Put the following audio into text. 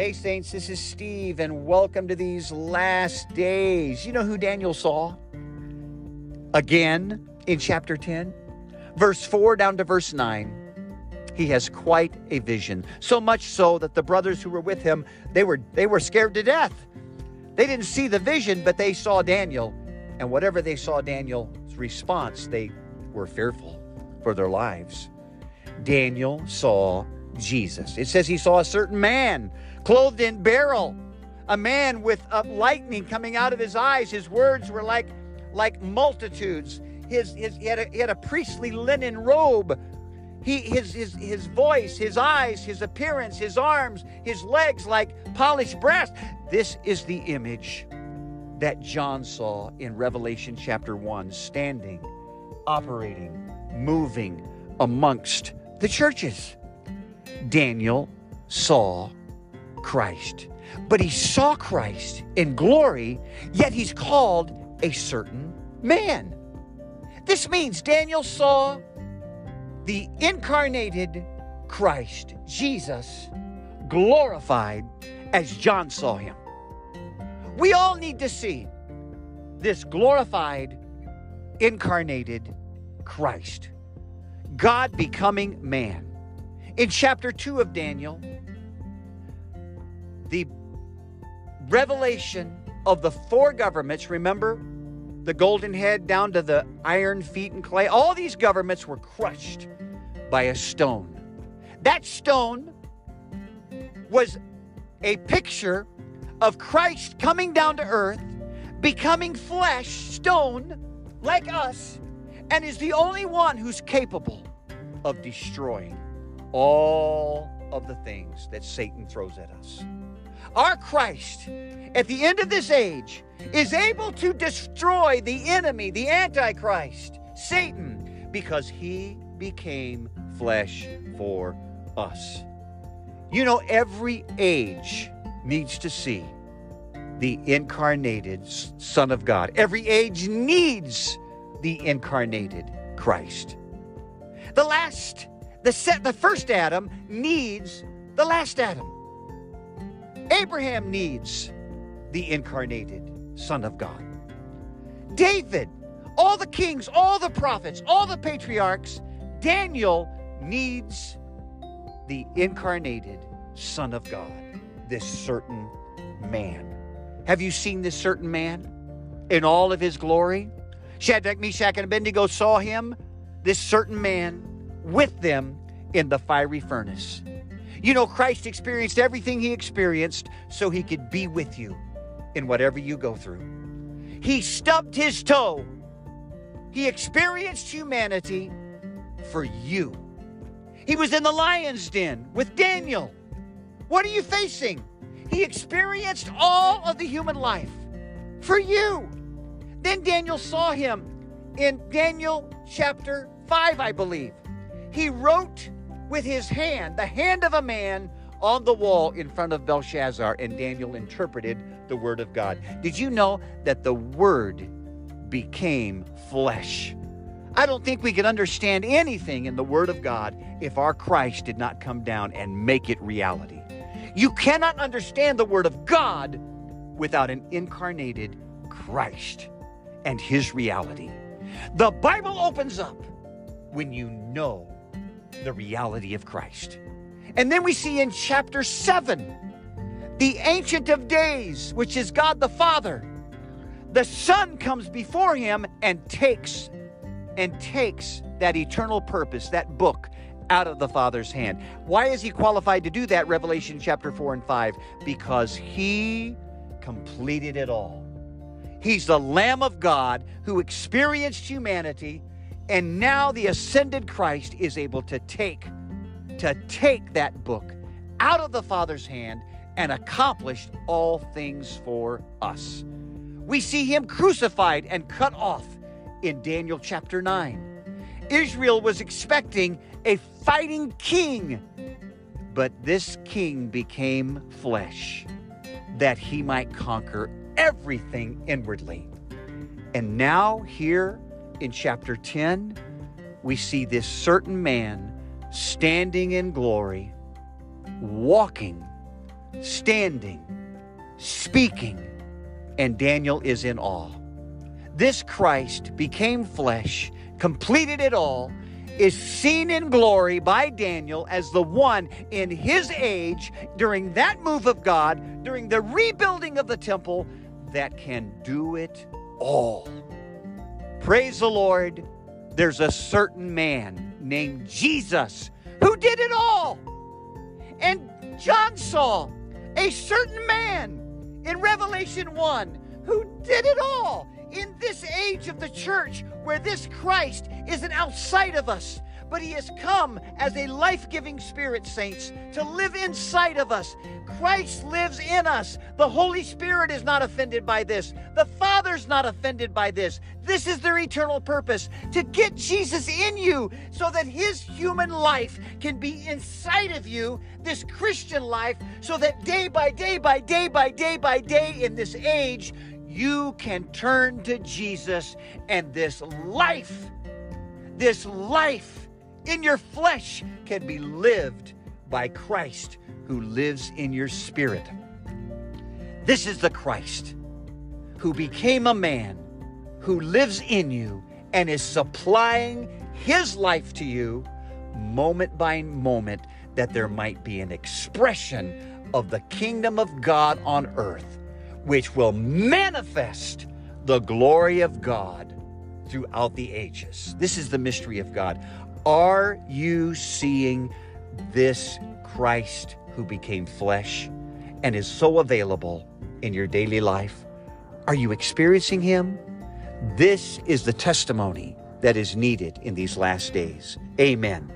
Hey, Saints, this is Steve, and welcome to these last days. You know who Daniel saw? Again in chapter 10, verse 4 down to verse 9. He has quite a vision. So much so that the brothers who were with him, they were they were scared to death. They didn't see the vision, but they saw Daniel. And whatever they saw Daniel's response, they were fearful for their lives. Daniel saw Jesus. It says he saw a certain man clothed in beryl, a man with a lightning coming out of his eyes. His words were like, like multitudes. His, his, he, had a, he had a priestly linen robe. He, his, his, his voice, his eyes, his appearance, his arms, his legs like polished brass. This is the image that John saw in Revelation chapter 1, standing, operating, moving amongst the churches. Daniel saw Christ. But he saw Christ in glory, yet he's called a certain man. This means Daniel saw the incarnated Christ, Jesus, glorified as John saw him. We all need to see this glorified, incarnated Christ, God becoming man. In chapter 2 of Daniel, the revelation of the four governments, remember the golden head down to the iron feet and clay, all these governments were crushed by a stone. That stone was a picture of Christ coming down to earth, becoming flesh, stone, like us, and is the only one who's capable of destroying all of the things that Satan throws at us. Our Christ, at the end of this age, is able to destroy the enemy, the Antichrist, Satan, because he became flesh for us. You know, every age needs to see the incarnated Son of God. Every age needs the incarnated Christ. The last, the set, the first Adam needs the last Adam. Abraham needs the incarnated Son of God. David, all the kings, all the prophets, all the patriarchs, Daniel needs the incarnated Son of God, this certain man. Have you seen this certain man in all of his glory? Shadrach, Meshach, and Abednego saw him, this certain man, with them in the fiery furnace. You know, Christ experienced everything he experienced so he could be with you in whatever you go through. He stubbed his toe. He experienced humanity for you. He was in the lion's den with Daniel. What are you facing? He experienced all of the human life for you. Then Daniel saw him in Daniel chapter 5, I believe. He wrote with his hand, the hand of a man, on the wall in front of Belshazzar, and Daniel interpreted the word of God. Did you know that the word became flesh? I don't think we could understand anything in the word of God if our Christ did not come down and make it reality. You cannot understand the word of God without an incarnated Christ and his reality. The Bible opens up when you know the reality of Christ. And then we see in chapter 7 the Ancient of Days, which is God the Father. The Son comes before him and takes and takes that eternal purpose, that book, out of the Father's hand. Why is he qualified to do that? Revelation chapter 4 and 5. Because he completed it all. He's the Lamb of God who experienced humanity and now the ascended Christ is able to take to take that book out of the Father's hand and accomplish all things for us. We see him crucified and cut off in Daniel chapter 9. Israel was expecting a fighting king, but this king became flesh that he might conquer everything inwardly. And now, here in chapter 10, we see this certain man standing in glory, walking standing, speaking, and Daniel is in awe. This Christ became flesh, completed it all, is seen in glory by Daniel as the one in his age during that move of God, during the rebuilding of the temple, that can do it all. Praise the Lord. There's a certain man named Jesus who did it all. And John saw a certain man in Revelation 1 who did it all in this age of the church where this Christ isn't outside of us, but he has come as a life giving spirit, saints, to live inside of us. Christ lives in us. The Holy Spirit is not offended by this. The Father's not offended by this. This is their eternal purpose to get Jesus in you so that his human life can be inside of you, this Christian life, so that day by day by day by day by day in this age, you can turn to Jesus and this life, this life in your flesh can be lived by Christ who lives in your spirit. This is the Christ who became a man, who lives in you and is supplying his life to you moment by moment, that there might be an expression of the kingdom of God on earth which will manifest the glory of God throughout the ages. This is the mystery of God. Are you seeing this Christ who became flesh and is so available in your daily life? Are you experiencing him? This is the testimony that is needed in these last days. Amen.